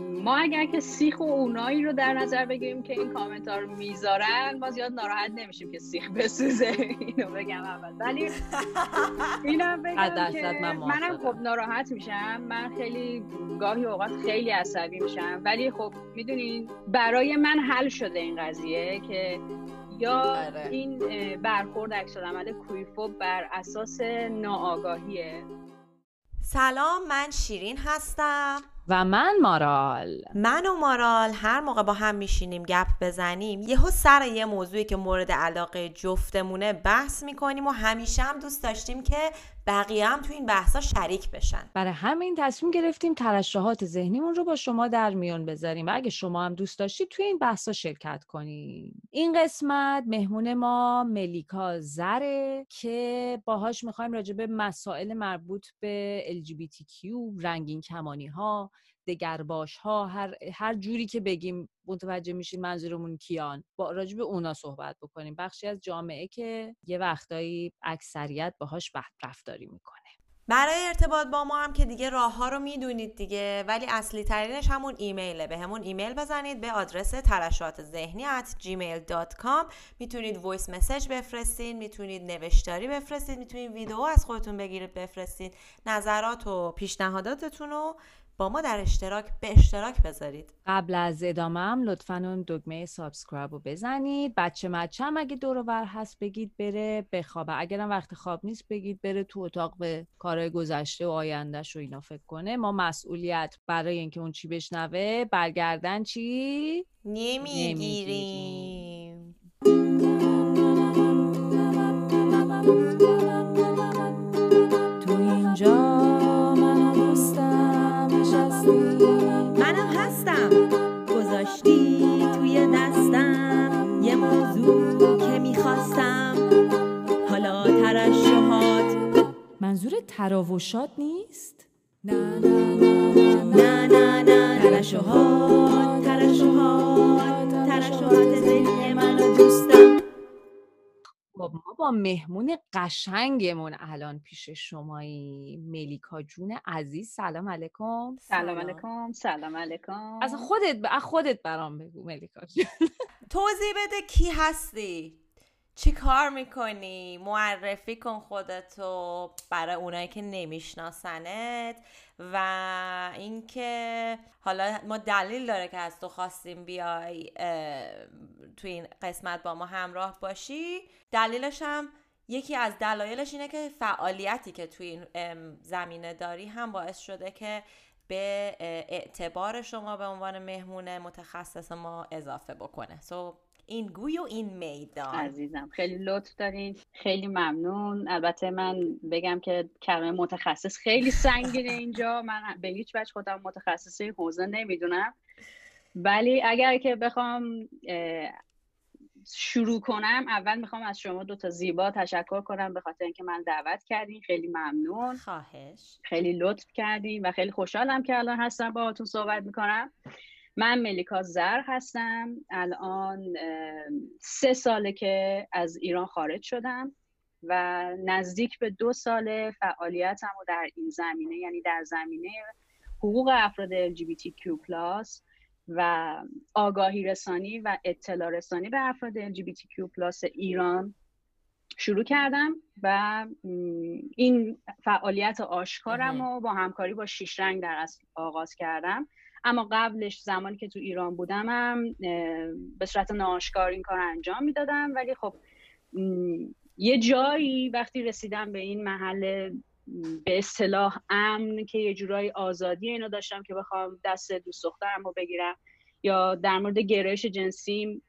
ما اگر که سیخ و اونایی رو در نظر بگیریم که این کامنت ها رو می‌ذارن ما زیاد ناراحت نمیشیم که سیخ بسوزه. اینو بگم اول. ولی اینم بگم که منم خب ناراحت میشم. من خیلی گاهی اوقات خیلی عصبی میشم. ولی خب می‌دونین برای من حل شده این قضیه که یا آره. این برخورد عکس عمل کویفوب بر اساس ناآگاهیه. سلام من شیرین هستم. و من مارال. من و مارال هر موقع با هم میشینیم گپ بزنیم یهو سر یه موضوعی که مورد علاقه جفتمونه بحث می‌کنیم و همیشه هم دوست داشتیم که بقیه هم تو این بحثا شریک بشن. برای همین تصمیم گرفتیم ترشحات ذهنیمون رو با شما در میون بذاریم و اگه شما هم دوست داشتید توی این بحثا شرکت کنیم این قسمت مهمون ما ملیکا زره که باهاش می‌خوایم راجع به مسائل مربوط به LGBTQ رنگین کمانی ها دگرباش ها هر, هر جوری که بگیم متوجه میشین منظورمون کیان. با راجع به اونا صحبت بکنیم. بخشی از جامعه که یه وقتایی اکثریت باهاش رفتاری می‌کنه. برای ارتباط با ما هم که دیگه راه ها رو می‌دونید دیگه ولی اصلی ترینش همون ایمیله. به همون ایمیل بزنید به آدرس ترشات ذهنی at gmail.com می‌تونید voice message بفرستین می‌تونید نوشتاری بفرستید می‌تونید ویدیو از خودتون بگیرید بفرستید نظرات و پیشنهاداتتون رو با ما در اشتراک به اشتراک بذارید. قبل از ادامه هم لطفا اون دکمه subscribe رو بزنید. بچه مچه هم اگه دور ور هست بگید بره بخوابه. اگرم وقت خواب نیست بگید بره تو اتاق به کارهای گذشته و آیندهش رو اینا فکر کنه. ما مسئولیت برای اینکه اون چی بشنوه برگردن چی؟ نمی‌گیریم. منظور تراوشات نیست؟ نه نه نه نه نه ترشوهات ترشوهات ترشوهات ذهنی منو دوستم. خب ما با مهمون قشنگمون الان پیش شمایی ملیکا جون عزیز سلام علیکم. سلام علیکم سلام علیکم. از خودت از خودت برام بگو ملیکا توضیح بده کی هستی؟ چی کار می‌کنی؟ معرفی کن خودتو برای اونایی که نمیشناسنت و اینکه حالا ما دلیل داره که از تو خواستیم بیای تو این قسمت با ما همراه باشی. دلیلش هم یکی از دلایلش اینه که فعالیتی که توی این زمینه داری هم باعث شده که به اعتبار شما به عنوان مهمون متخصص ما اضافه بکنه. سو این گوی و این میدان. عزیزم خیلی لطف دارین. خیلی ممنون. البته من بگم که کلمه متخصص خیلی سنگینه اینجا. من به هیچ وجه خودم متخصص این حوزه نمی‌دونم. ولی اگر که بخوام شروع کنم اول می‌خوام از شما دو تا زیبا تشکر کنم به خاطر اینکه من دعوت کردین. خیلی ممنون. خواهش. خیلی لطف کردین و خیلی خوشحالم که الان هستم باهاتون صحبت می‌کنم. من ملیکا زر هستم. الان سه ساله که از ایران خارج شدم و نزدیک به دو سال فعالیتم و در این زمینه یعنی در زمینه حقوق افراد LGBTQ+ و آگاهی رسانی و اطلاع رسانی به افراد LGBTQ+ ایران شروع کردم و این فعالیت آشکارم و با همکاری با شیش رنگ در اصل آغاز کردم. اما قبلش زمانی که تو ایران بودمم به صورت ناشکار این کار انجام می‌دادم. ولی خب یه جایی وقتی رسیدم به این محل به اصطلاح امن که یه جورایی آزادی اینو داشتم که بخوام دست دوست دخترم رو بگیرم یا در مورد گرایش جنسیم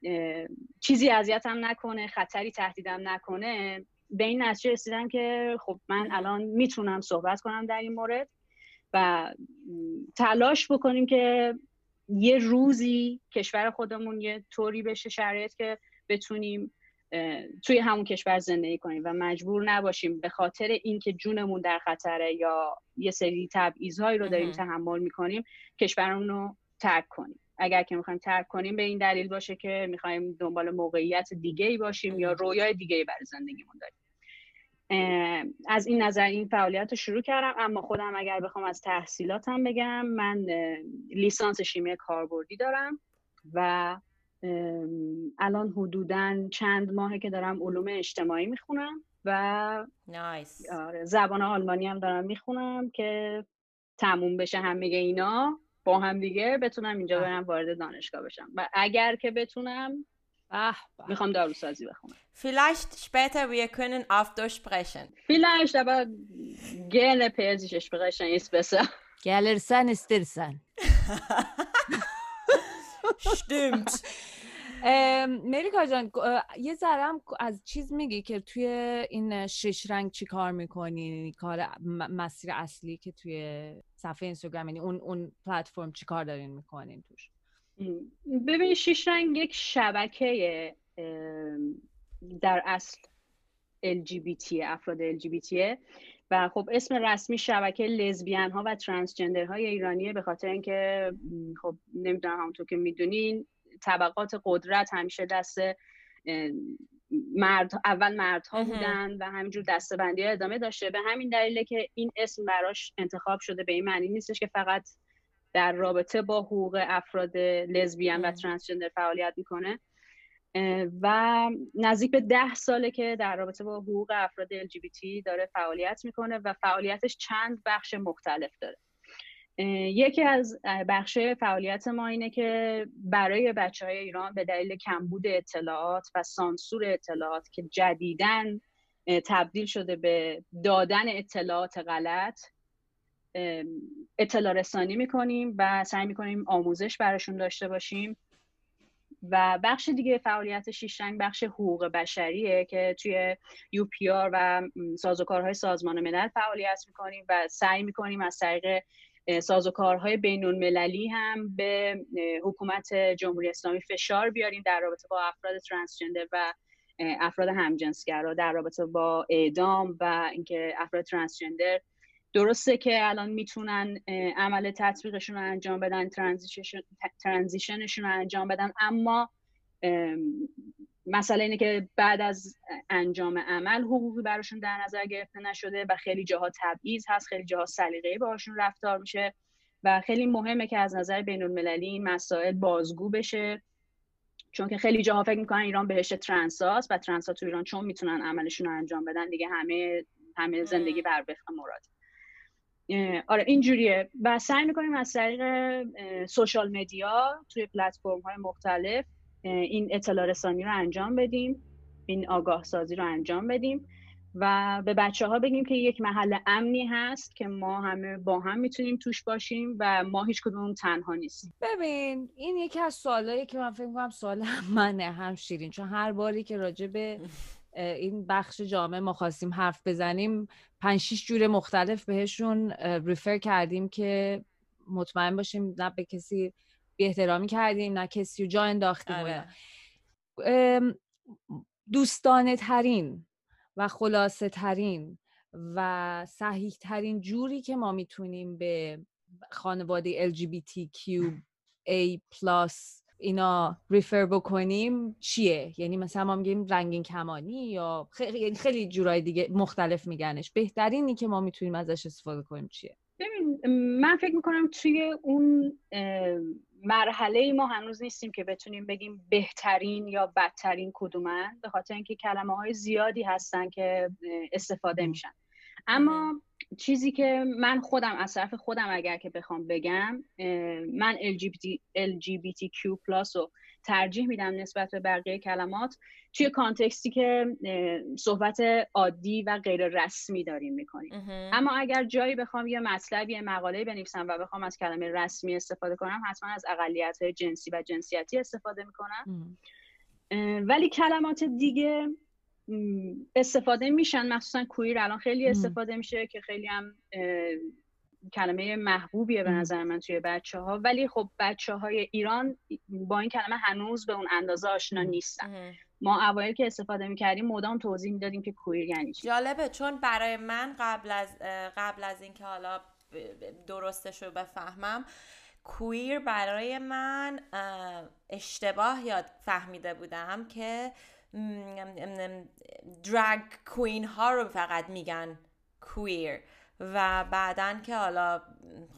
چیزی اذیتم نکنه خطری تهدیدم نکنه به این نتیجه رسیدم که خب من الان می‌تونم صحبت کنم در این مورد. و تلاش بکنیم که یه روزی کشور خودمون یه طوری بشه شرایط که بتونیم توی همون کشور زندگی کنیم و مجبور نباشیم به خاطر اینکه جونمون در خطره یا یه سری تبعیضهایی رو داریم تحمل می‌کنیم کشورمون رو ترک کنیم. اگر که می‌خوایم ترک کنیم به این دلیل باشه که می‌خوایم دنبال موقعیت دیگه ای باشیم یا رویای دیگه ای برای زندگیمون داریم. از این نظر این فعالیت رو شروع کردم اما خودم اگر بخوام از تحصیلاتم بگم من لیسانس شیمی کاربردی دارم و الان حدودا چند ماهه که دارم علوم اجتماعی می‌خونم و نایس. آره زبان آلمانی هم دارم می‌خونم که تموم بشه همه اینا با هم دیگه بتونم اینجا برم وارد دانشگاه بشم و اگر که بتونم می‌خوام داروسازی بخونم Vielleicht später wir können auf Deutsch sprechen. Vielleicht, aber gerne Persisch sprechen ist besser. Gelirsen istersen. Stimmt. مریکا جان یه ذرم از چیز میگی که توی این شش رنگ چی کار می‌کنی کار مسیر اصلی که توی صفحه اینستاگرام یعنی اون اون پلتفرم چی کار دارین می‌کنین توش ببین شش رنگ یک شبکه در اصل LGBT افراد LGBT و خب اسم رسمی شبکه لزبیان ها و ترانسجندر های ایرانیه به خاطر اینکه خب نمی‌دونم همونطور که می‌دونین طبقات قدرت همیشه دست مرد اول مردها بودن و همینجور دستبندی ادامه داشته. به همین دلیله که این اسم براش انتخاب شده به این معنی نیستش که فقط در رابطه با حقوق افراد لزبیان و ترانسجندر فعالیت می‌کنه. و نزدیک به ده ساله که در رابطه با حقوق افراد LGBT داره فعالیت می‌کنه و فعالیتش چند بخش مختلف داره. یکی از بخش فعالیت ما اینه که برای بچه های ایران به دلیل کمبود اطلاعات و سانسور اطلاعات که جدیدن تبدیل شده به دادن اطلاعات غلط اطلاع رسانی می‌کنیم و سعی می‌کنیم آموزش براشون داشته باشیم. و بخش دیگه فعالیت شیشرنگ بخش حقوق بشریه که توی یو پی آر و سازوکارهای سازمان ملل فعالیت می‌کنیم و سعی می‌کنیم از طریق سازوکارهای بین المللی هم به حکومت جمهوری اسلامی فشار بیاریم در رابطه با افراد ترانسجندر و افراد همجنسگرا در رابطه با اعدام و اینکه افراد ترانسجندر درسته که الان می‌تونن عمل تطبیقشون رو انجام بدن ترانزیشنشون رو انجام بدن اما مسئله اینه که بعد از انجام عمل حقوقی براشون در نظر گرفته نشده و خیلی جاها تبعیض هست خیلی جاها سلیقه‌ای باهاشون رفتار میشه و خیلی مهمه که از نظر بین المللی این مسائل بازگو بشه. چون که خیلی جاها فکر می‌کنن ایران بهش ترنساس و ترنسا تو ایران چون می‌تونن عملشون رو انجام بدن دیگه همه همه زندگی بر وفق مراد. آره اینجوریه. و سعی می‌کنیم از طریق سوشال مدیا توی پلتفرم های مختلف این اطلاع رسانی رو انجام بدیم این آگاه سازی رو انجام بدیم و به بچه ها بگیم که یک محل امنی هست که ما همه با هم می‌تونیم توش باشیم و ما هیچ کدوم تنها نیستیم. ببین این یکی از سوالایی که من فکر کنم سوال منه هم شیرین چون هر باری که راجع به این بخش جامعه ما خواستیم حرف بزنیم پنج شیش جور مختلف بهشون ریفر کردیم که مطمئن باشیم نه به کسی بی احترامی کردیم نه کسی رو جا انداختیم آره. دوستانه ترین و خلاصه ترین و صحیح ترین جوری که ما می‌تونیم به خانواده LGBTQA+ اینا ریفر بکنیم چیه؟ یعنی مثلا ما میگیم رنگین کمانی یا خیلی, یعنی خیلی جورای دیگه مختلف میگنش. بهترینی که ما می‌تونیم ازش استفاده کنیم چیه؟ ببین من فکر می‌کنم توی اون مرحله ما هنوز نیستیم که بتونیم بگیم بهترین یا بدترین کدومن به خاطر اینکه کلمه های زیادی هستن که استفاده میشن. اما چیزی که من خودم از طرف خودم اگر که بخوام بگم من LGBT, LGBTQ رو ترجیح میدم نسبت به بقیه کلمات. توی کانتکستی که صحبت عادی و غیر رسمی داریم می‌کنیم. اما اگر جایی بخوام یه مطلب یه مقاله بنویسم و بخوام از کلمه رسمی استفاده کنم حتما از اقلیت های جنسی و جنسیتی استفاده می‌کنم. ولی کلمات دیگه استفاده میشن. مخصوصا کویر الان خیلی استفاده میشه که خیلی هم کلمه محبوبیه به نظر من توی بچه ها ولی خب بچه های ایران با این کلمه هنوز به اون اندازه آشنا نیستن. ما اوایل که استفاده می‌کردیم مدام توضیح می‌دادیم که کویر یعنی چی. جالبه چون برای من قبل از قبل از اینکه حالا درستش رو بفهمم کویر برای من اشتباه یاد فهمیده بودم که درگ کوین ها رو فقط میگن کویر و بعدا که حالا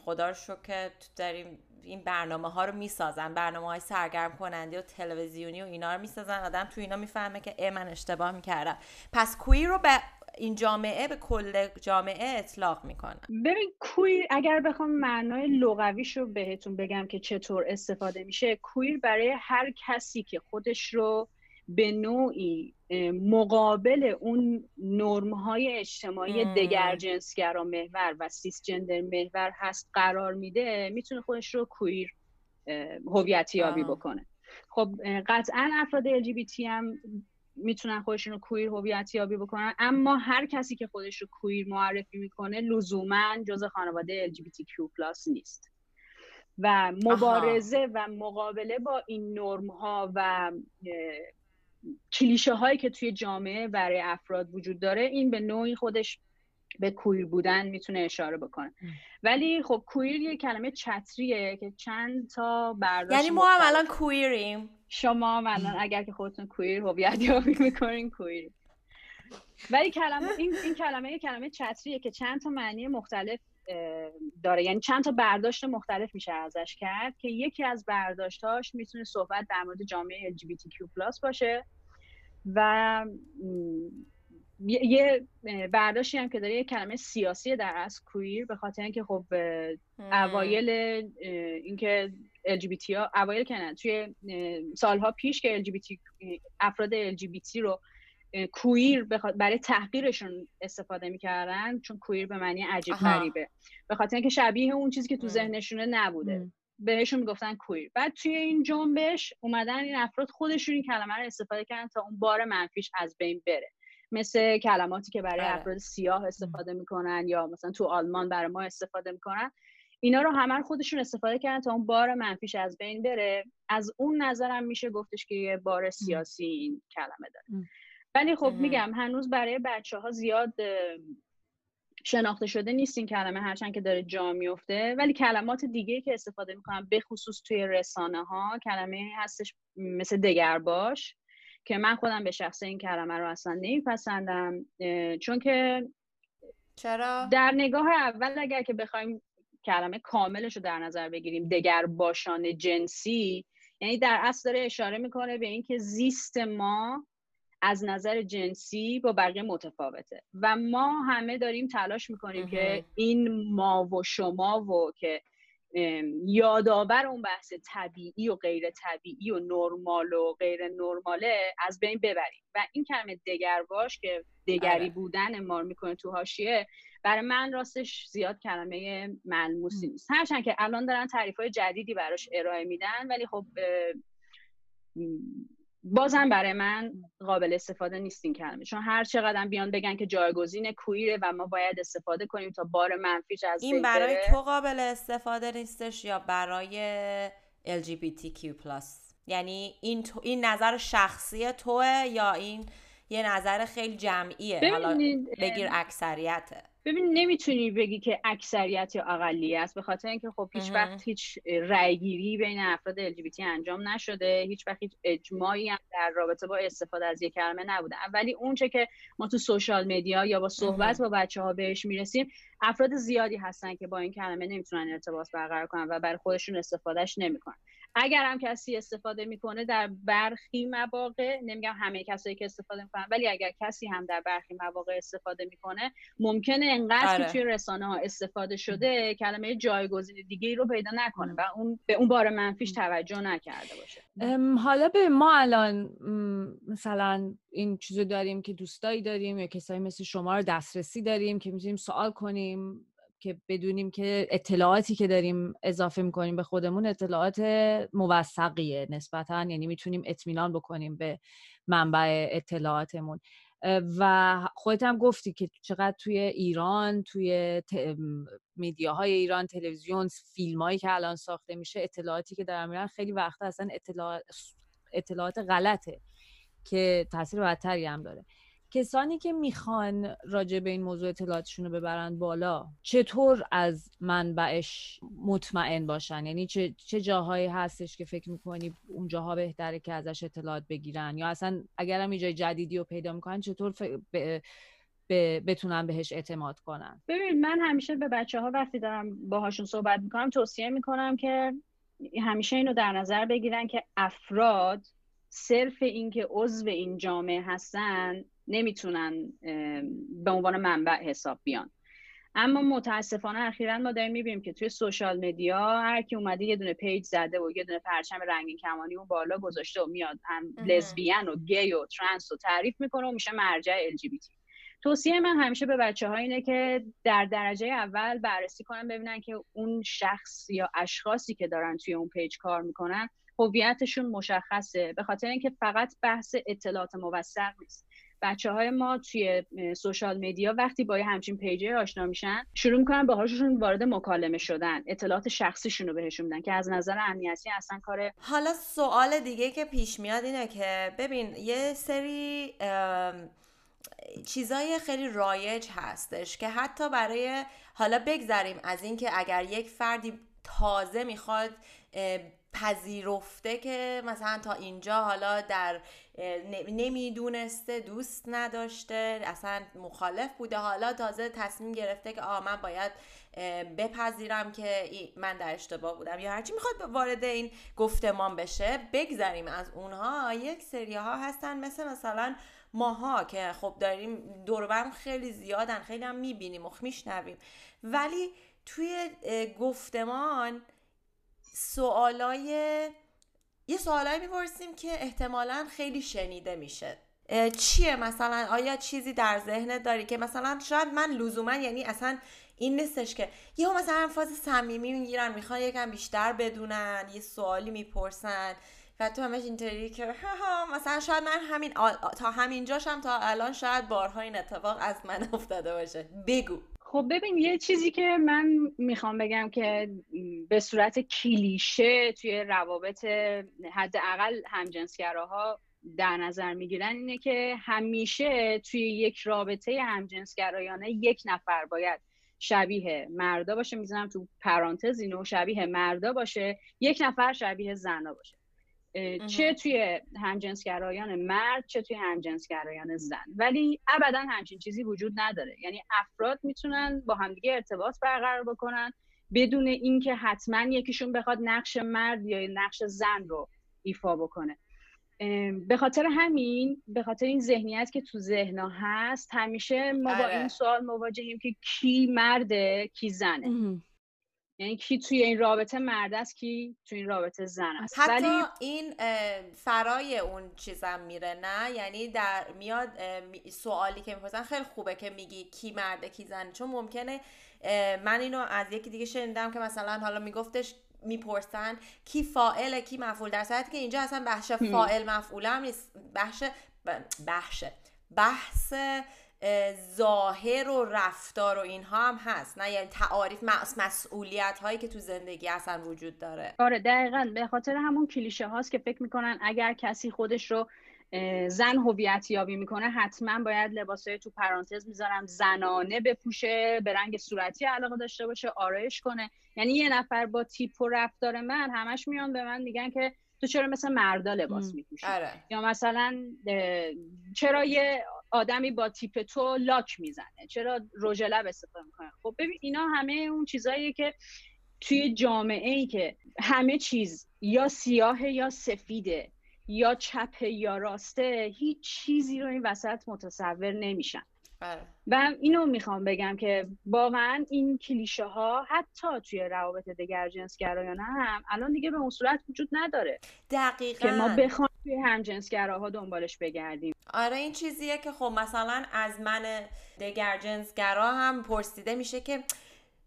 خدا رو که داریم این برنامه ها رو می‌سازن. برنامه های سرگرم کننده و تلویزیونی و اینا رو می‌سازن. آدم تو اینا می‌فهمه که ای من اشتباه می‌کردم. پس کویر رو به این جامعه به کل جامعه اطلاق می‌کنن. ببین کویر اگر بخوام معنای لغویش رو بهتون بگم که چطور استفاده میشه کویر برای هر کسی که خودش رو به نوعی مقابل اون نرم های اجتماعی دگر جنسگرا محور و سیس جندر محور هست قرار میده می‌تونه خودش رو کویر هویتی یابی بکنه. خب قطعا افراد LGBT هم می‌تونن خودشون رو کویر هویت یابی بکنن اما هر کسی که خودش رو کویر معرفی می‌کنه لزوما جز خانواده LGBTQ+ نیست. و مبارزه و مقابله با این نرم ها و کلیشه هایی که توی جامعه برای افراد وجود داره این به نوعی خودش به کویر بودن می‌تونه اشاره بکنه. ولی خب کویر یه کلمه چتریه که چند تا برداشت یعنی ما هم الان کویریم. شما هم الان اگر که خودتون کویر هویت یابی می‌کنین کویر ولی کلمه این, این کلمه یه کلمه چتریه که چند تا معنی مختلف داره. یعنی چند تا برداشت مختلف میشه ازش کرد که یکی از برداشتاش می‌تونه صحبت در مورد جامعه LGBTQ+ باشه و یه برداشتی هم که داره یه کلمه سیاسی در از کویر به خاطر اینکه خب اوایل اینکه LGBT ها اوایل که نه توی سالها پیش که LGBT افراد LGBT رو کویر برای تحقیرشون استفاده می‌کردن چون کویر به معنی عجیب غریبه. به خاطر اینکه شبیه اون چیزی که تو ذهنشونه نبوده. بهشون می‌گفتن کویر. بعد توی این جنبش اومدن این افراد خودشون این کلمه رو استفاده کردن تا اون بار منفیش از بین بره. مثل کلماتی که برای بله. افراد سیاه استفاده می‌کنن یا مثلا تو آلمان برای ما استفاده می‌کنن. اینا رو همه خودشون استفاده کردن تا اون بار منفیش از بین بره. از اون نظرم میشه گفتش که یه بار سیاسی این کلمه داره. ولی خب میگم هنوز برای بچه ها زیاد شناخته شده نیست این کلمه هرچند که داره جا میفته. ولی کلمات دیگه که استفاده می‌کنم به خصوص توی رسانه ها کلمه هستش مثل دگر باش که من خودم به شخص این کلمه رو اصلا نمیپسندم. چون که چرا؟ در نگاه اول اگر که بخوایم کلمه کاملش رو در نظر بگیریم دگر باشان جنسی یعنی در اصل داره اشاره می‌کنه به اینکه زیست ما از نظر جنسی با بقیه متفاوته. و ما همه داریم تلاش می‌کنیم که این ما و شما و که یادآور اون بحث طبیعی و غیر طبیعی و نرمال و غیر نرماله از بین ببریم. و این کلمه دگر باش که دگری آره. بودن ما می‌کنه تو هاشیه برای من راستش زیاد کلمه ملموسی نیست. هرچند که الان دارن تعریف های جدیدی براش ارائه میدن ولی خب بازم برای من قابل استفاده نیست این کلمه. چون هر چقدر بیان بگن که جایگزین کویره و ما باید استفاده کنیم تا بار منفیش از این برای تو قابل استفاده نیستش یا برای LGBTQ+ یعنی این تو این نظر شخصی توه یا این یه نظر خیلی جمعیه؟ حالا بگیر اکثریته ببین نمی‌تونی بگی که اکثریت یا اقلیت به خاطر اینکه خب هیچ وقت هیچ رأیگیری بین افراد LGBT انجام نشده. هیچ وقت هیچ اجماعی هم در رابطه با استفاده از یک کلمه نبوده. ولی اونچه که ما تو سوشال مدیا یا با صحبت با بچه ها بهش می‌رسیم افراد زیادی هستن که با این کلمه نمی‌تونن ارتباط برقرار کنن و برای خودشون استفادهش نمی‌کنن. اگر هم کسی استفاده می‌کنه در برخی مواقع نمیگم همه کسایی که استفاده می‌کنن ولی اگر کسی هم در برخی مواقع استفاده می‌کنه ممکنه انقدر که آره. توی رسانه ها استفاده شده کلمه جایگزین دیگه رو پیدا نکنه و اون به اون بار منفیش توجه نکرده باشه. حالا به ما الان مثلا این چیزو داریم که دوستایی داریم یا کسایی مثل شما رو دسترسی داریم که می‌تونیم سوال کنیم. که بدونیم که اطلاعاتی که داریم اضافه می‌کنیم به خودمون اطلاعات موثقیه نسبتا. یعنی می‌تونیم اطمینان بکنیم به منبع اطلاعاتمون. و خودت هم گفتی که چقدر توی ایران توی میدیاهای ایران تلویزیون فیلم هایی که الان ساخته میشه اطلاعاتی که دارم میرن خیلی وقتا اصلا اطلاعات, اطلاعات غلطه که تاثیر بدتری هم داره. کسانی که می‌خوان راجع به این موضوع اطلاعاتشون رو ببرن بالا چطور از منبعش مطمئن باشن؟ یعنی چه, چه جاهایی هستش که فکر می‌کنی اون جاها بهتره که ازش اطلاعات بگیرن؟ یا اصلا اگرم یه جای جدیدی رو پیدا می‌کنن چطور بتونن بهش اعتماد کنن؟ ببین من همیشه به بچه ها وقتی دارم باهاشون صحبت می‌کنم توصیه می‌کنم که همیشه اینو در نظر بگیرن که افراد صرف اینکه عضو این جامعه هستن نمی‌تونن به عنوان منبع حساب بیان. اما متاسفانه اخیرا ما داریم می‌بینیم که توی social media هر کی اومده یه دونه page زده و یه دونه پرچم رنگین کمانی اون بالا گذاشته و میاد هم لزبیان و گی و trans رو تعریف می‌کنه و میشه مرجع ال توصیه من همیشه به بچه ها اینه که در درجه اول بررسی کنن ببینن که اون شخص یا اشخاصی که دارن توی اون page کار می‌کنن هویتشون مشخصه به خاطر اینکه فقط بحث اطلاعات موثق نیست. بچه های ما توی social media وقتی با یه همچین page ه آشنا میشن شروع می‌کنن باهاشون وارد مکالمه شدن. اطلاعات شخصیشون رو بهشون میدن که از نظر امنیتی اصلا کار حالا سوال دیگه که پیش میاد اینه که ببین یه سری چیزای خیلی رایج هستش که حتی برای حالا بگذریم از اینکه اگر یک فردی تازه می‌خواد پذیرفته که مثلا تا اینجا حالا در نمی‌دونسته دوست نداشته اصلا مخالف بوده. حالا تازه تصمیم گرفته که آه من باید بپذیرم که من در اشتباه بودم. یا هرچی می‌خواد وارد این گفتمان بشه بگذریم از اونها. یک سری ها هستن مثل مثلا ماها که خب داریم دوربرم خیلی زیادن خیلی هم می‌بینیم و میشنویم. ولی توی گفتمان سوالای یه سوالایی می‌پرسیم که احتمالا خیلی شنیده میشه. چیه مثلا؟ آیا چیزی در ذهنت داری که مثلا شاید من لزوما یعنی اصلا این نیستش که یه مثلا فاز صمیمی می‌گیرن می‌خوان یکم بیشتر بدونن یه سوالی می‌پرسن و تو همش اینطوری که مثلا شاید من همین تا همینجاشم تا الان شاید بارها این اتفاق از من افتاده باشه. بگو. خب ببین یه چیزی که من می‌خوام بگم که به صورت کلیشه توی روابط حداقل همجنسگراها در نظر می‌گیرن اینه که همیشه توی یک رابطه همجنسگرایانه یک نفر باید شبیه مردا باشه. می‌زنم تو پرانتز اینو شبیه مردا باشه یک نفر شبیه زنا باشه. چه توی همجنسگرایان مرد چه توی همجنسگرایان زن. ولی ابدا همچین چیزی وجود نداره. یعنی افراد می‌تونن با همدیگه ارتباط برقرار بکنن بدون اینکه حتما یکیشون بخواد نقش مرد یا نقش زن رو ایفا بکنه. به خاطر همین به خاطر این ذهنیت که تو ذهنا هست همیشه ما با این آره. سوال مواجهیم که کی مرده کی زنه. یعنی کی توی این رابطه مرد است کی توی این رابطه زن است. حتی ولی... این فرای اون چیزم میره نه؟ یعنی در میاد سوالی که می‌پرسن خیلی خوبه که میگی کی مرده کی زنه. چون ممکنه من اینو از یکی دیگه شنیدم که مثلا حالا میگفتش می‌پرسن کی فائل کی مفعول. در صورتی که اینجا اصلا بخش فائل مفعول هم نیست. بخش بخش بحث ظاهر و رفتار و اینها هم هست. نه یعنی تعاریف مسئولیت هایی که تو زندگی اصلا وجود داره. آره دقیقا. به خاطر همون کلیشه هاست که فکر می‌کنن اگر کسی خودش رو زن هویت یابی می‌کنه حتما باید لباسای تو پرانتز می‌ذارم زنانه بپوشه به رنگ صورتی علاقه داشته باشه آرایش کنه. یعنی یه نفر با تیپ و رفتار من همش میان به من میگن که تو چرا مثل مردا لباس میپوشی؟ آره. یا مثلا چرا یه آدمی با تیپ تو لاک می‌زنه. چرا رژ لب استفاده می‌کنه؟ خب ببین اینا همه اون چیزاییه که توی جامعه ای که همه چیز یا سیاه یا سفیده یا چپ یا راسته هیچ چیزی رو این وسط متصور نمیشن. بله. و اینو می‌خوام بگم که واقعا این کلیشه ها حتی توی روابط دگر جنسگرایانه هم الان دیگه به اون صورت وجود نداره. دقیقا. که ما بخوایم توی هم جنسگراها دنبالش بگردیم. آره این چیزیه که خب مثلا از من دگر جنسگرا هم پرسیده میشه که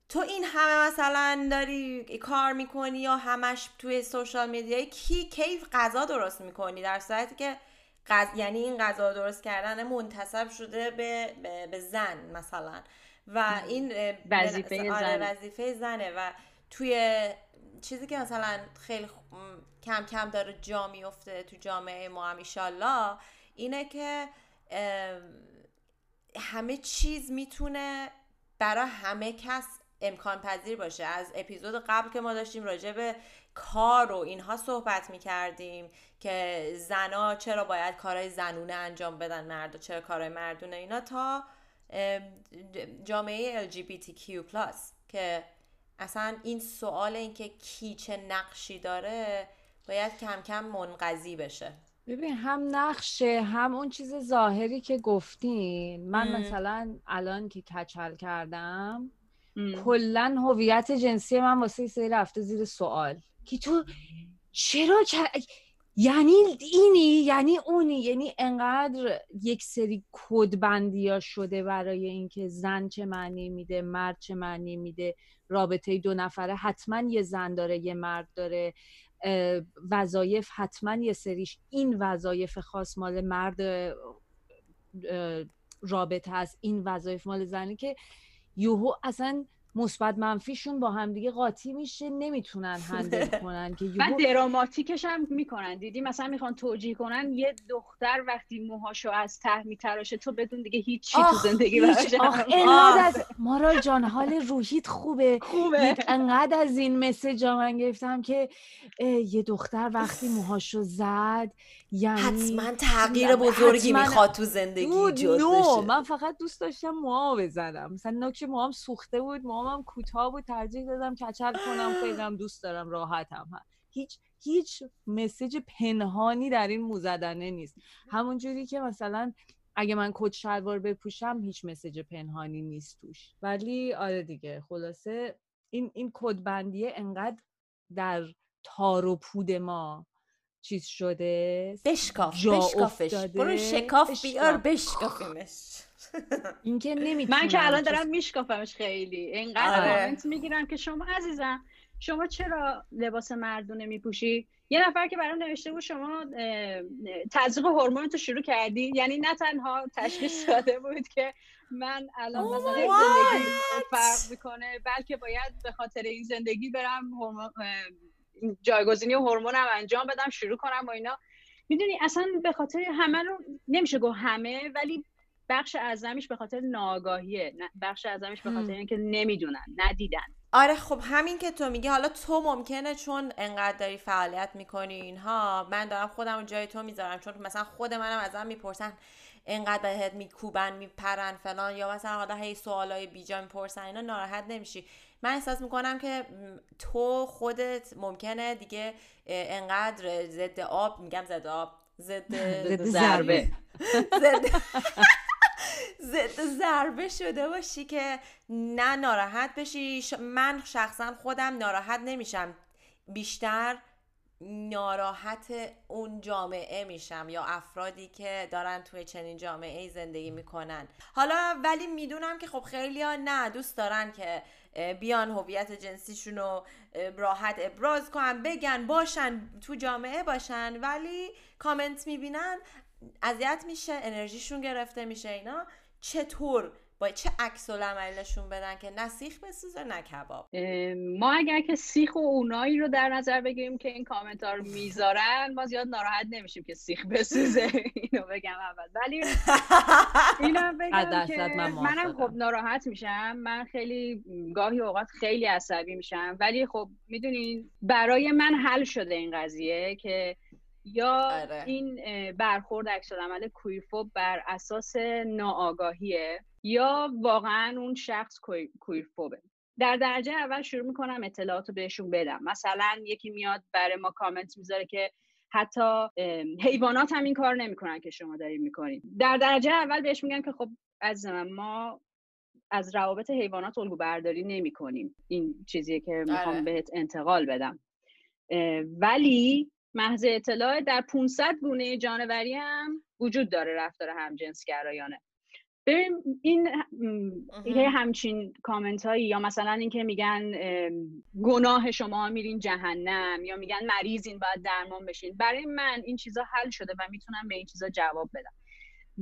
تو این همه مثلا داری کار می‌کنی یا همش توی سوشال میدیا کی؟ کیف غذا درست می‌کنی؟ در صورتی که غز... یعنی این غذا درست کردن منتصب شده به, به... زن مثلا. و این وظیفه آره زنه. وظیفه زنه و توی چیزی که مثلا خیلی کم کم داره جا میفته تو جامعه ما هم ایشالله اینه که همه چیز می‌تونه برای همه کس امکان پذیر باشه. از اپیزود قبل که ما داشتیم راجع به کار و اینها صحبت می‌کردیم. که زنا چرا باید کارهای زنونه انجام بدن مرد چرا کارهای مردونه؟ اینا تا جامعه LGBTQ+ که اصلا این سوال اینکه کی چه نقشی داره باید کم کم منقضی بشه. ببین هم نقشه هم اون چیز ظاهری که گفتین. من مثلا الان که کچل کردم کلا هویت جنسی من واسه سری رفته زیر سوال. که تو چرا یعنی اینی یعنی اونی یعنی انقدر یک سری کدبندی ها شده برای اینکه زن چه معنی میده مرد چه معنی میده رابطه دو نفره حتما یه زن داره یه مرد داره وظایف حتما یه سریش. این وظایف خاص مال مرد رابطه هست این وظایف مال زنی که یوهو اصلا مثبت منفیشون با همدیگه قاطی میشه نمی‌تونن هندل کنن که بعد دراماتیکش هم می‌کنن. دیدی مثلا می‌خوان توجیه کنن یه دختر وقتی موهاشو از ته میتراشه تو بدون دیگه هیچی تو زندگی براش از مارال جان حال روحیت خوبه. خوبه. انقدر از این مسیج من گرفتم که یه دختر وقتی موهاشو زد یعنی حتما تغییر بزرگی می‌خواد تو زندگی نو من فقط دوست داشتم موها بزنم. مثلا نوک موهام سوخته بود موهام کوتاه بود ترجیح دادم کچل کنم خیلی دوست دارم راحتم. هیچ هیچ مسیج پنهانی در این موزدنه نیست. همون جوری که مثلا اگه من کت شلوار بپوشم هیچ مسیج پنهانی نیست توش. ولی آره دیگه خلاصه این این کدبندیه انقدر در تار و پود ما چیز شده؟ بشکاف بشکافش. برو شکاف بیار بشکافیمش. این که من که الان دارم میشکافمش خیلی. اینقدر آره. کامنت می‌گیرم که شما عزیزم شما چرا لباس مردونه میپوشی؟ یه نفر که برام نوشته بود شما تزریق هورمون تو شروع کردی. یعنی نه تنها تشخیص داده بود که من الان مثلا زندگی فرق می‌کنه بلکه باید به خاطر این زندگی برم جایگزینی هورمونم انجام بدم شروع کنم و اینا. می‌دونی اصلا به خاطر همه رو نمیشه گفت همه ولی بخش اعظمش به خاطر ناآگاهیه. بخش اعظمش به خاطر اینکه نمی‌دونن ندیدن. آره خب همین که تو میگی حالا تو ممکنه چون انقدر داری فعالیت می‌کنی اینها من دارم خودم جای تو می‌ذارم. چون مثلا خود منم ازم می‌پرسن انقدر بهت میکوبن میپرن فلان یا مثلا حالا هی سوالای بیجا می‌پرسن اینا ناراحت نمیشی. من احساس می‌کنم که تو خودت ممکنه دیگه انقدر ضد آب میگم ضد آب ضد ضربه. ضد ضربه شده باشی که نه ناراحت بشی. من شخصا خودم ناراحت نمیشم. بیشتر ناراحت اون جامعه میشم یا افرادی که دارن توی چنین جامعه ای زندگی می‌کنن. حالا ولی می‌دونم که خب خیلی ها نه دوست دارن که بیان هویت جنسیشون رو راحت ابراز کنن بگن باشن تو جامعه باشن. ولی کامنت می‌بینن اذیت میشه انرژیشون گرفته میشه اینا. چطور با چه عکس نشون بدن که نه سیخ بسوزه نه کباب؟ ما اگر که سیخ و اونایی رو در نظر بگیریم که این کامنت ها رو می‌ذارن ما زیاد ناراحت نمیشیم که سیخ بسوزه. اینو بگم اول. ولی اینو بگم که من منم خب ناراحت میشم. من خیلی گاهی اوقات خیلی عصبی میشم. ولی خب می‌دونین برای من حل شده این قضیه که یا آره. این برخورد عکس عمل کویرفوب بر اساس ناآگاهیه. یا واقعا اون شخص کویرفوبه در درجه اول شروع می‌کنم اطلاعات رو بهشون بدم. مثلا یکی میاد برای ما کامنت می‌ذاره که حتی حیوانات هم این کار نمی‌کنن که شما دارین می‌کنید در درجه اول بهش میگم که خب از ما از روابط حیوانات الگو برداری نمی کنیم این چیزیه که می‌خوام آره. بهت انتقال بدم. ولی محض اطلاع در 500 گونه جانوری هم وجود داره رفتار همجنسگرایانه. ببین این یه همچین کامنت هایی یا مثلا اینکه میگن گناه شما میرین جهنم یا میگن مریضین باید درمان بشین. برای من این چیزا حل شده و می‌تونم به این چیزا جواب بدم.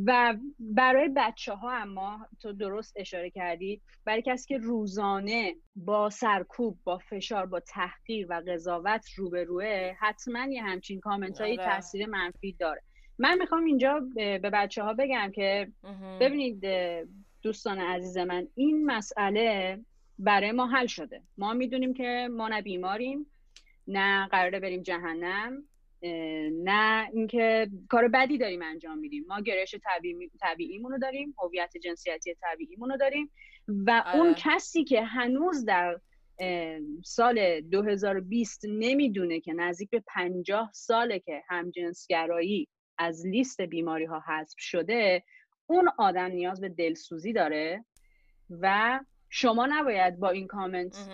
و برای بچه ها اما تو درست اشاره کردی برای کسی که روزانه با سرکوب با فشار با تحقیر و قضاوت روبروه حتما یه همچین کامنت های آره. تاثیر منفی داره. من می‌خوام اینجا به بچه ها بگم که ببینید دوستان عزیز من این مسئله برای ما حل شده. ما می‌دونیم که ما نه بیماریم نه قراره بریم جهنم نه اینکه کار بدی داریم انجام میدیم. ما گرایش طبیعی طبیعیمون رو داریم هویت جنسیتی طبیعیمون رو داریم و اون آره. کسی که هنوز در سال 2020 نمی‌دونه که نزدیک به 50 ساله که همجنسگرایی از لیست بیماری ها حذف شده اون آدم نیاز به دلسوزی داره و شما نباید با این کامنت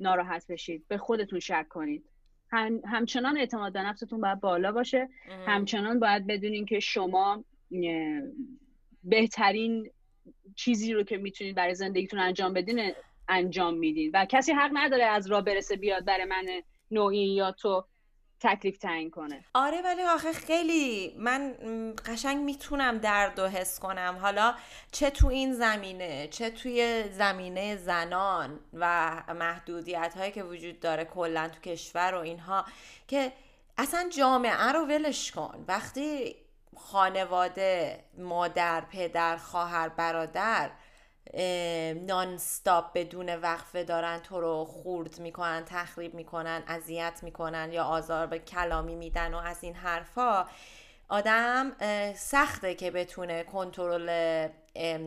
ناراحت بشید. به خودتون شک کنید. هم، همچنان اعتماد به نفستون باید بالا باشه. همچنان باید بدونین که شما بهترین چیزی رو که می‌تونید برای زندگیتون انجام بدین انجام میدین. و کسی حق نداره از راه برسه بیاد برای من نوعی یا تو. تکلیف تعیین کنه. آره ولی آخه خیلی من قشنگ می‌تونم درد و حس کنم. حالا چه تو این زمینه چه توی زمینه زنان و محدودیت هایی که وجود داره کلا تو کشور و اینها که اصلا جامعه رو ولش کن. وقتی خانواده مادر پدر خواهر برادر نانستاپ بدون وقفه دارن تو رو خورد می‌کنن تخریب می‌کنن اذیت می‌کنن یا آزار به کلامی میدن و از این حرفا. آدم سخته که بتونه کنترل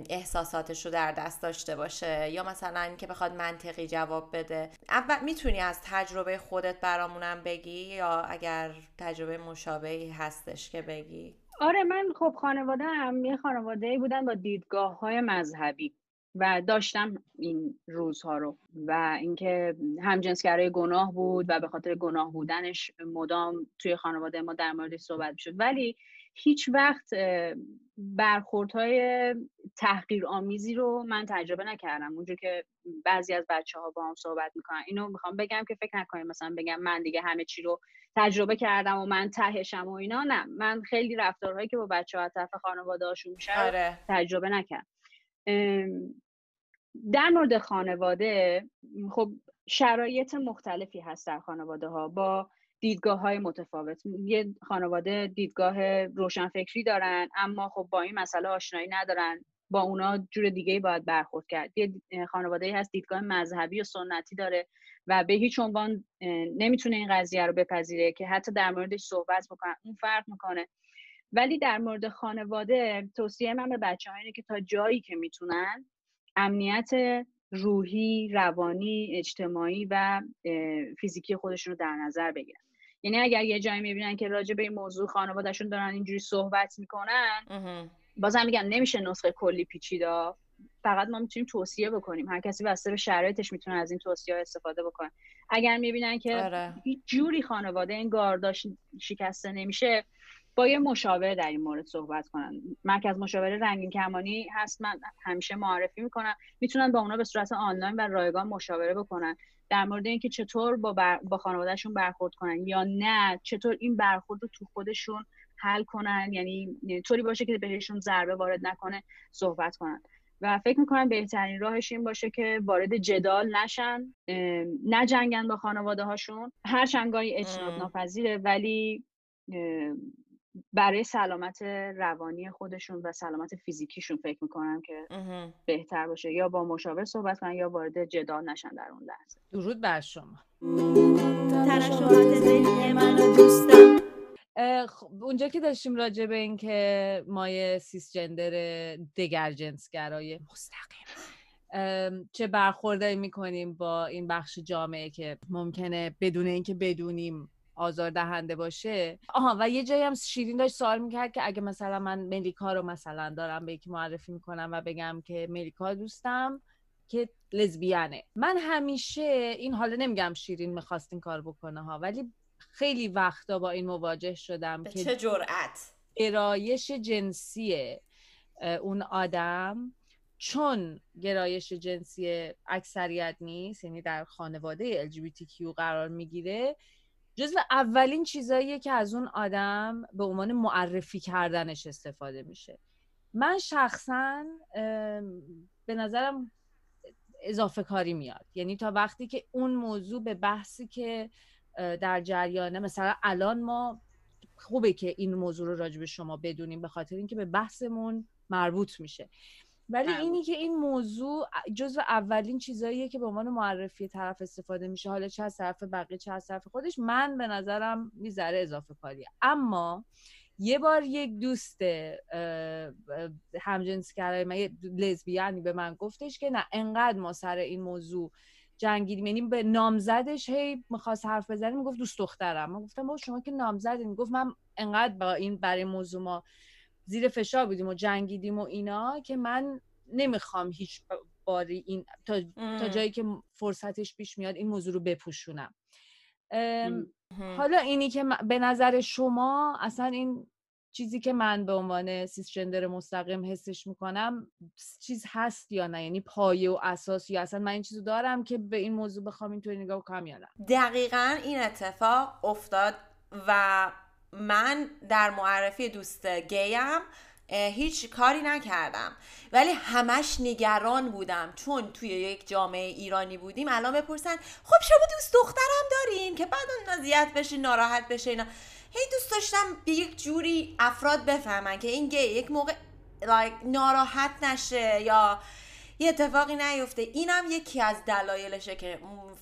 احساساتش رو در دست داشته باشه یا مثلا اینکه بخواد منطقی جواب بده. اول می‌تونی از تجربه خودت برامونم بگی یا اگر تجربه مشابهی هستش که بگی؟ آره من خب خانواده هم یه خانواده بودن با دیدگاه های مذهبی. و داشتم این روزها رو. و اینکه همجنسگرای گناه بود و به خاطر گناه بودنش مدام توی خانواده ما در موردش صحبت شد ولی هیچ وقت برخوردهای تحقیر آمیزی رو من تجربه نکردم. اونجور که بعضی از بچه ها با هم صحبت می‌کنن. اینو می‌خوام بگم که فکر نکنیم مثلا بگم من دیگه همه چی رو تجربه کردم و من تهشم و اینا. نه من خیلی رفتارهایی که با بچه ها طرف خانواده هاشون میشه آره. تجربه نکردم. در مورد خانواده خب شرایط مختلفی هست در خانواده ها با دیدگاه های متفاوت. یه خانواده دیدگاه روشنفکری دارن اما خب با این مسئله آشنایی ندارن. با اونا جور دیگه باید برخورد کرد. یه خانواده هست دیدگاه مذهبی و سنتی داره و به هیچ عنوان نمی‌تونه این قضیه رو بپذیره که حتی در موردش صحبت بکنن. اون فرق می‌کنه ولی در مورد خانواده توصیه من به بچه اینه که تا جایی که می‌تونن امنیت روحی، روانی، اجتماعی و فیزیکی خودشون رو در نظر بگیرن. یعنی اگر یه جایی می‌بینن که راجع به این موضوع خانوادهشون دارن اینجوری صحبت می‌کنن بازم میگم نمیشه نسخه کلی پیچیدا فقط ما می‌تونیم توصیه بکنیم. هر کسی واسه به شرایطش می‌تونه از این توصیه ها استفاده بکنه. اگر می‌بینن که آره. هیچ جوری خانواده این گارداش شکسته نمیشه با یه مشاور در این مورد صحبت کنن. مرکز مشاوره رنگین کمانی هست من همیشه معرفی می‌کنم. می‌تونن با اونا به صورت آنلاین و رایگان مشاوره بکنن. در مورد اینکه چطور با, بر... با خانوادهشون برخورد کنن یا نه چطور این برخورد رو تو خودشون حل کنن یعنی طوری باشه که بهشون ضربه وارد نکنه صحبت کنن. و فکر می‌کنم بهترین راهش این باشه که وارد جدال نشن نجنگن با خانواده هاشون هر چنگانی اجتناب ناپذیره ولی برای سلامت روانی خودشون و سلامت فیزیکیشون فکر می‌کنم که بهتر باشه. یا با مشاور صحبت کنن یا وارد جدال نشن در اون لحظه. درود بر شما. اونجا که داشتیم راجع به این که مایه سیس جندر دگر جنسگرای مستقیم. چه برخورداری می‌کنیم با این بخش جامعه که ممکنه بدون اینکه بدونیم آزار دهنده باشه. آها و یه جایی هم شیرین داشت سوال می‌کرد که اگه مثلا من ملیکا رو مثلا دارم به یکی معرفی می‌کنم و بگم که ملیکا دوستم که لزبیانه. من همیشه این حالا نمیگم شیرین می‌خواست این کار بکنه ها ولی خیلی وقتا با این مواجه شدم که چه جرأت؟ گرایش جنسی اون آدم. چون گرایش جنسی اکثریت نیست یعنی در خانواده LGBTQ قرار می‌گیره جزو اولین چیزاییه که از اون آدم به عنوان معرفی کردنش استفاده میشه. من شخصا به نظرم اضافه کاری میاد. یعنی تا وقتی که اون موضوع به بحثی که در جریانه مثلا الان ما خوبه که این موضوع رو راجع به شما بدونیم به خاطر اینکه به بحثمون مربوط میشه. ولی اینی که این موضوع جزو اولین چیزاییه که به عنوان معرفی طرف استفاده میشه. حالا چه از طرف بقیه چه از طرف خودش من به نظرم می‌ذاره اضافه کاریه. اما یه بار یک دوست همجنسگرای من یه لزبیانی به من گفتش که نه انقدر ما سر این موضوع جنگیدیم. یعنی به نامزدش هی می‌خواست حرف بزنیم می‌گفت دوست دخترم. من گفتم با شما که نامزدی می‌گفت من انقدر با این برای موضوع ما زیر فشار بودیم و جنگیدیم و اینا که من نمی‌خوام هیچ باری این تا, تا جایی که فرصتش پیش میاد این موضوع رو بپوشونم. حالا اینی که به نظر شما اصلا این چیزی که من به عنوان سیسجندر مستقیم حسش می‌کنم چیز هست یا نه؟ یعنی پایه و اساس یا اصلا من این چیزو دارم که به این موضوع بخوام اینطوری نگاه کنم یا نه؟ دقیقا این اتفاق افتاد و من در معرفی دوست گیم هیچ کاری نکردم. ولی همش نگران بودم. چون توی یک جامعه ایرانی بودیم الان بپرسن خب شما دوست دخترم دارین که بعد اذیت بشه ناراحت بشه اینا. هی دوست داشتم به یک جوری افراد بفهمن که این گی یک موقع like, ناراحت نشه یا یه اتفاقی نیفته. اینم یکی از دلایلشه که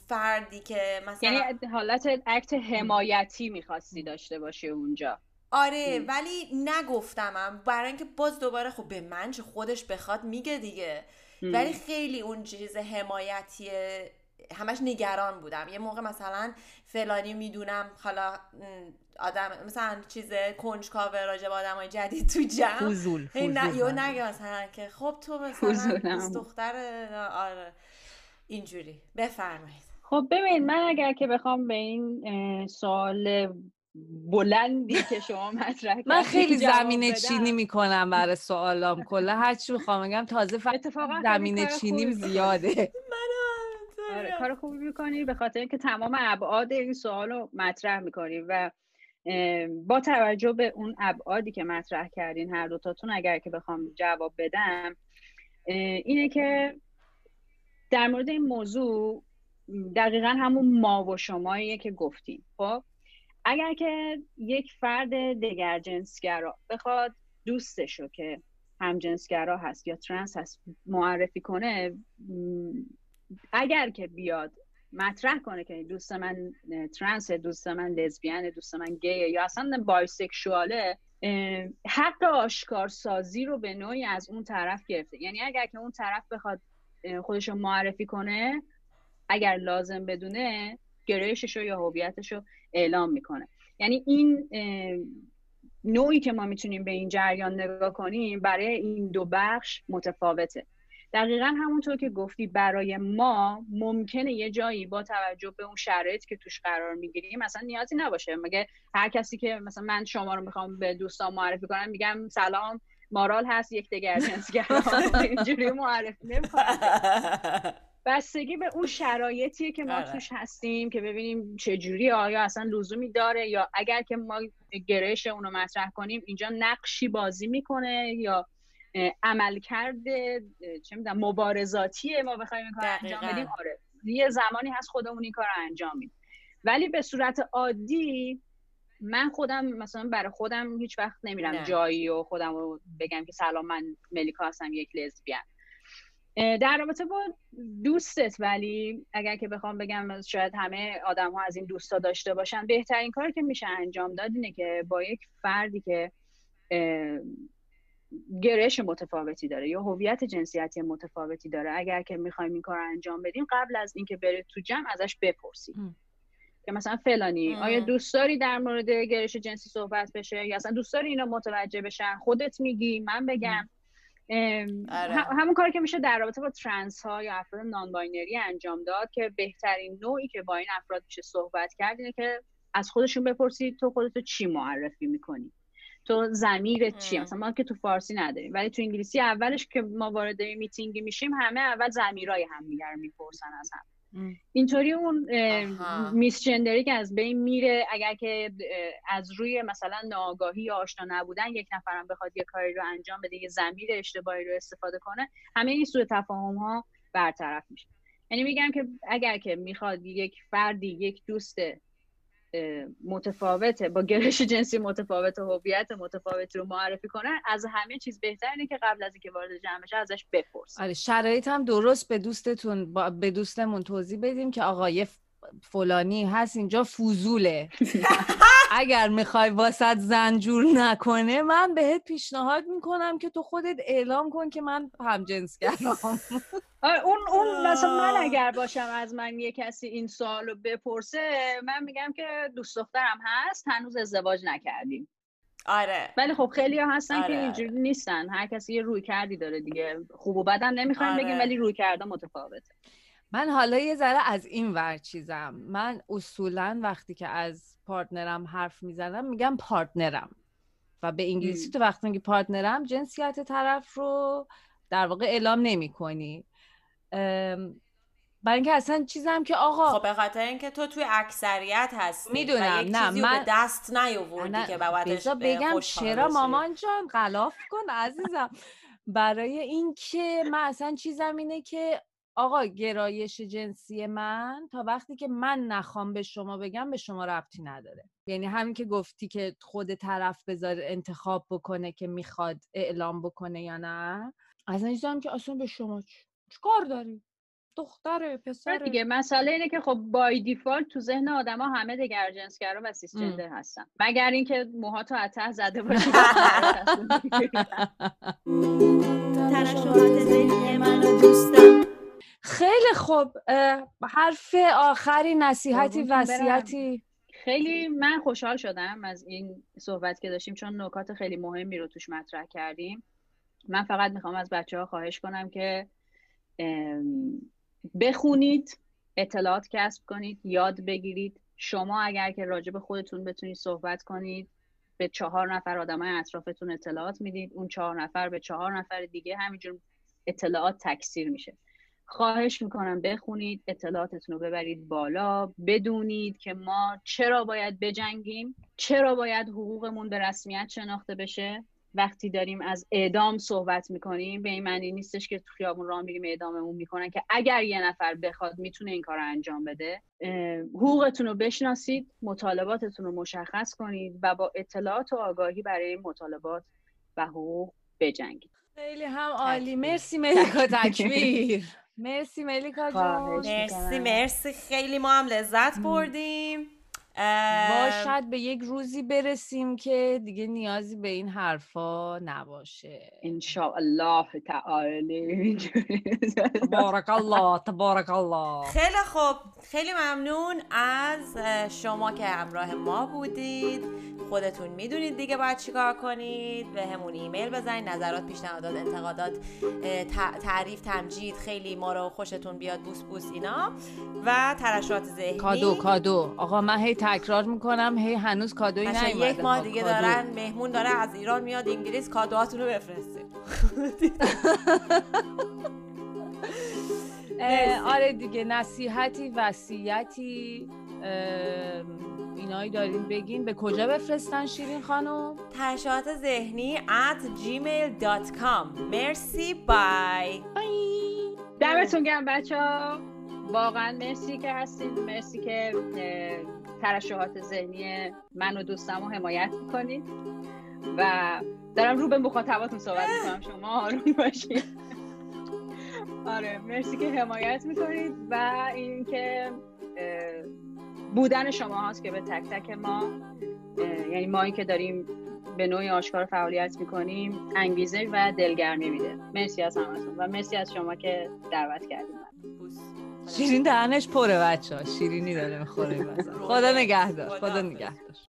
فردی که مثلا یعنی حالت اکت حمایتی می‌خواستی داشته باشه اونجا. آره ولی نگفتمم. برای اینکه باز دوباره خب به من چه خودش بخواد میگه دیگه. ولی خیلی اون چیز حمایتی همش نگران بودم. یه موقع مثلا فلانی می‌دونم حالا آدم مثلا چیز کنجکاو راجع به آدمای جدید تو جمع. فوزول نه نگه مثلا که خب تو مثلا دختر آره. اینجوری. بفرمایید. خب ببین من اگر که بخوام به این سوال بلندی که شما مطرح من خیلی زمین چینی می‌کنم برای سوالام. کلا هر چی می‌خوام بگم تازه اتفاقا زمین چینی زیاده. آره کار خوبی می‌کنی به خاطر اینکه تمام ابعاد این سوال رو مطرح می‌کنی و با توجه به اون ابعادی که مطرح کردین هر دوتاتون اگر که بخوام جواب بدم اینه که در مورد این موضوع دقیقا همون ما و شماییه که گفتیم. خب؟ اگر که یک فرد دگر جنسگرا بخواد دوستشو که هم جنسگرا هست یا ترنس هست معرفی کنه اگر که بیاد مطرح کنه که دوست من ترنس دوست من لزبیان دوست من گیه یا اصلا بایسکشواله حق آشکارسازی رو به نوعی از اون طرف گرفته. یعنی اگر که اون طرف بخواد خودش رو معرفی کنه اگر لازم بدونه گرایشش رو یا هویتش رو اعلام می‌کنه. یعنی این نوعی که ما می‌تونیم به این جریان نگاه کنیم برای این دو بخش متفاوته. دقیقا همونطور که گفتی برای ما ممکنه یه جایی با توجه به اون شرایط که توش قرار می‌گیریم مثلا نیازی نباشه. مگه هر کسی که مثلا من شما رو می‌خوام به دوستان معرفی کنم میگم سلام مارال هست یک دگر جنسگر اینجوری معرفی نمی‌کنم. بستگی به اون شرایطیه که ما آره. توش هستیم که ببینیم چه جوری آیا اصلا لزومی داره یا اگر که ما گرایش اونو مطرح کنیم اینجا نقشی بازی می‌کنه یا عمل کرده چه می‌دونم مبارزاتیه ما بخوایم این کار انجام بدیم آره. یه زمانی هست خودمون این کار انجام میدیم. ولی به صورت عادی من خودم مثلا برای خودم هیچ وقت نمیرم جایی و خودم رو بگم که سلام من ملیکا هستم یک لزبیان در رابطه با دوستت ولی اگر که بخوام بگم شاید همه آدم ها از این دوستا داشته باشن بهترین کاری که میشه انجام داد اینه که با یک فردی که گرایش متفاوتی داره یا هویت جنسیتی متفاوتی داره. اگر که می‌خوایم این کار انجام بدیم قبل از اینکه بره تو جمع ازش بپرسید که مثلا فلانی آیا دوست داری در مورد گرایش جنسی صحبت بشه؟ یا اصلا دوست داری اینا متوجه بشن؟ خودت میگی من بگم. آره. همون کاری که میشه در رابطه با trans ها یا افراد non-binary انجام داد که بهترین نوعی که با این افراد میشه صحبت کرد اینه که از خودشون بپرسید تو خودتو چی معرفی می‌کنی؟ تو زمیرت چیه؟ مثلا ما که تو فارسی نداریم ولی تو انگلیسی اولش که ما وارد میتینگی میشیم همه اول زمیرای همدیگه رو می‌پرسن از هم. اینطوری اون میس جندری که از بین میره اگر که از روی مثلا ناآگاهی یا آشنا نبودن یک نفرم بخواد یه کاری رو انجام بده یه زمیر اشتباهی رو استفاده کنه همه این سوء تفاهم ها برطرف میشه. یعنی میگم که اگر که می‌خواد یک فردی یک دوست متفاوته. با گرش جنسی متفاوت و هویت متفاوتی رو معرفی کنن از همه چیز بهتر اینه که قبل از اینکه وارد جمع بشه ازش بپرس. آره شرایط هم درست به دوستتون به دوستمون توضیح بدیم که آقای فلانی هست اینجا فوزوله. اگر می‌خوای واسط زنجور نکنه من بهت پیشنهاد می‌کنم که تو خودت اعلام کن که من همجنسگرام اون اون مثلا من اگر باشم از من یه کسی این سوالو بپرسه من میگم که دوست دخترم هست هنوز ازدواج نکردیم. آره. ولی خب خیلی ها هستن آره. که اینجوری نیستن. هر کسی یه رویکردی داره دیگه. خوب و بد نمی‌خوایم آره. بگیم ولی رویکرده متفاوته. من حالا یه ذره از این ور چیزم. من اصولا وقتی که از partner م حرف می‌زنم میگم partner م. و به انگلیسی تو وقتی میگی partner م جنسیت طرف رو در واقع اعلام نمی کنی برای اینکه اصلا چیزم که آقا خب به خاطر اینکه تو توی اکثریت هستی می‌دونم. نه من به دست نیاوردی که بابتش بگم چرا مامان جان غلاف کن عزیزم. برای اینکه من اصلا چیزم اینه که آقا گرایش جنسی من تا وقتی که من نخوام به شما بگم به شما ربطی نداره. یعنی همین که گفتی که خود طرف بذار انتخاب بکنه که می‌خواد اعلام بکنه یا نه. اصلا چیزم که اصلا به شما چیکار داری؟ دختره پسره دیگه مسئله اینه که خب بای دیفالت تو ذهن آدما همه دگر جنسگرا و سیس جندر هستن. مگر اینکه موهاتو ته زده باشی. خیلی خوب حرف آخری نصیحتی وصیتی. خیلی من خوشحال شدم از این صحبت که داشتیم چون نکات خیلی مهمی رو توش مطرح کردیم. من فقط می‌خوام از بچه ها خواهش کنم که بخونید اطلاعات کسب کنید یاد بگیرید. شما اگر که راجع به خودتون بتونید صحبت کنید به چهار نفر آدمای اطرافتون اطلاعات می‌دید اون چهار نفر به چهار نفر دیگه همینجور اطلاعات تکثیر میشه. خواهش می‌کنم بخونید اطلاعاتتون رو ببرید بالا بدونید که ما چرا باید بجنگیم چرا باید حقوقمون به رسمیت شناخته بشه. وقتی داریم از اعدام صحبت می‌کنیم به این معنی نیستش که تو خیابون راه میریم اعداممون می‌کنن که اگر یه نفر بخواد می‌تونه این کار رو انجام بده. حقوقتون رو بشناسید مطالباتتون رو مشخص کنید و با اطلاعات و آگاهی برای مطالبات و حقوق بجنگید. خیلی هم عالی. مرسی ملیکا تکبیر. مرسی ملیکا جان مرسی مرسی. خیلی ما هم لذت بردیم. ما شاید به یک روزی برسیم که دیگه نیازی به این حرفا نباشه. الله تعالی. تبارک الله تبارک الله خیلی خوب. خیلی ممنون از شما که همراه ما بودید. خودتون می‌دونید دیگه باید چیکار کنید. به همون ایمیل بزنید نظرات پیشنهادات انتقادات تعریف تمجید خیلی ما رو خوشتون بیاد بوس بوس اینا. و ترشات ذهنی. کادو کادو. آقا من هی تکرار می‌کنم. هی هنوز کادوی نیومده یک ماه دیگه دارن مهمون داره از ایران میاد انگلیس کادوهاتون رو بفرستید آره دیگه نصیحتی وصیتی اینایی دارین بگین. به کجا بفرستن شیرین خانم؟ ترشات ذهنی at gmail.com مرسی بای دمتون گرم بچه ها واقعا مرسی که هستید مرسی که ترشحات ذهنی من و دوستم رو حمایت می‌کنید و دارم رو به مخاطباتون صحبت می‌کنم. شما آروم باشید آره مرسی که حمایت می‌کنید و اینکه بودن شما هست که به تک تک ما یعنی ما که داریم به نوعی آشکار فعالیت می‌کنیم انگیزه و دلگرمی میده. مرسی از همتون و مرسی از شما که دعوت کردیم شیرین دهنش پره بچه ها شیرینی داره می‌خوره خدا نگهدار خدا نگهدار.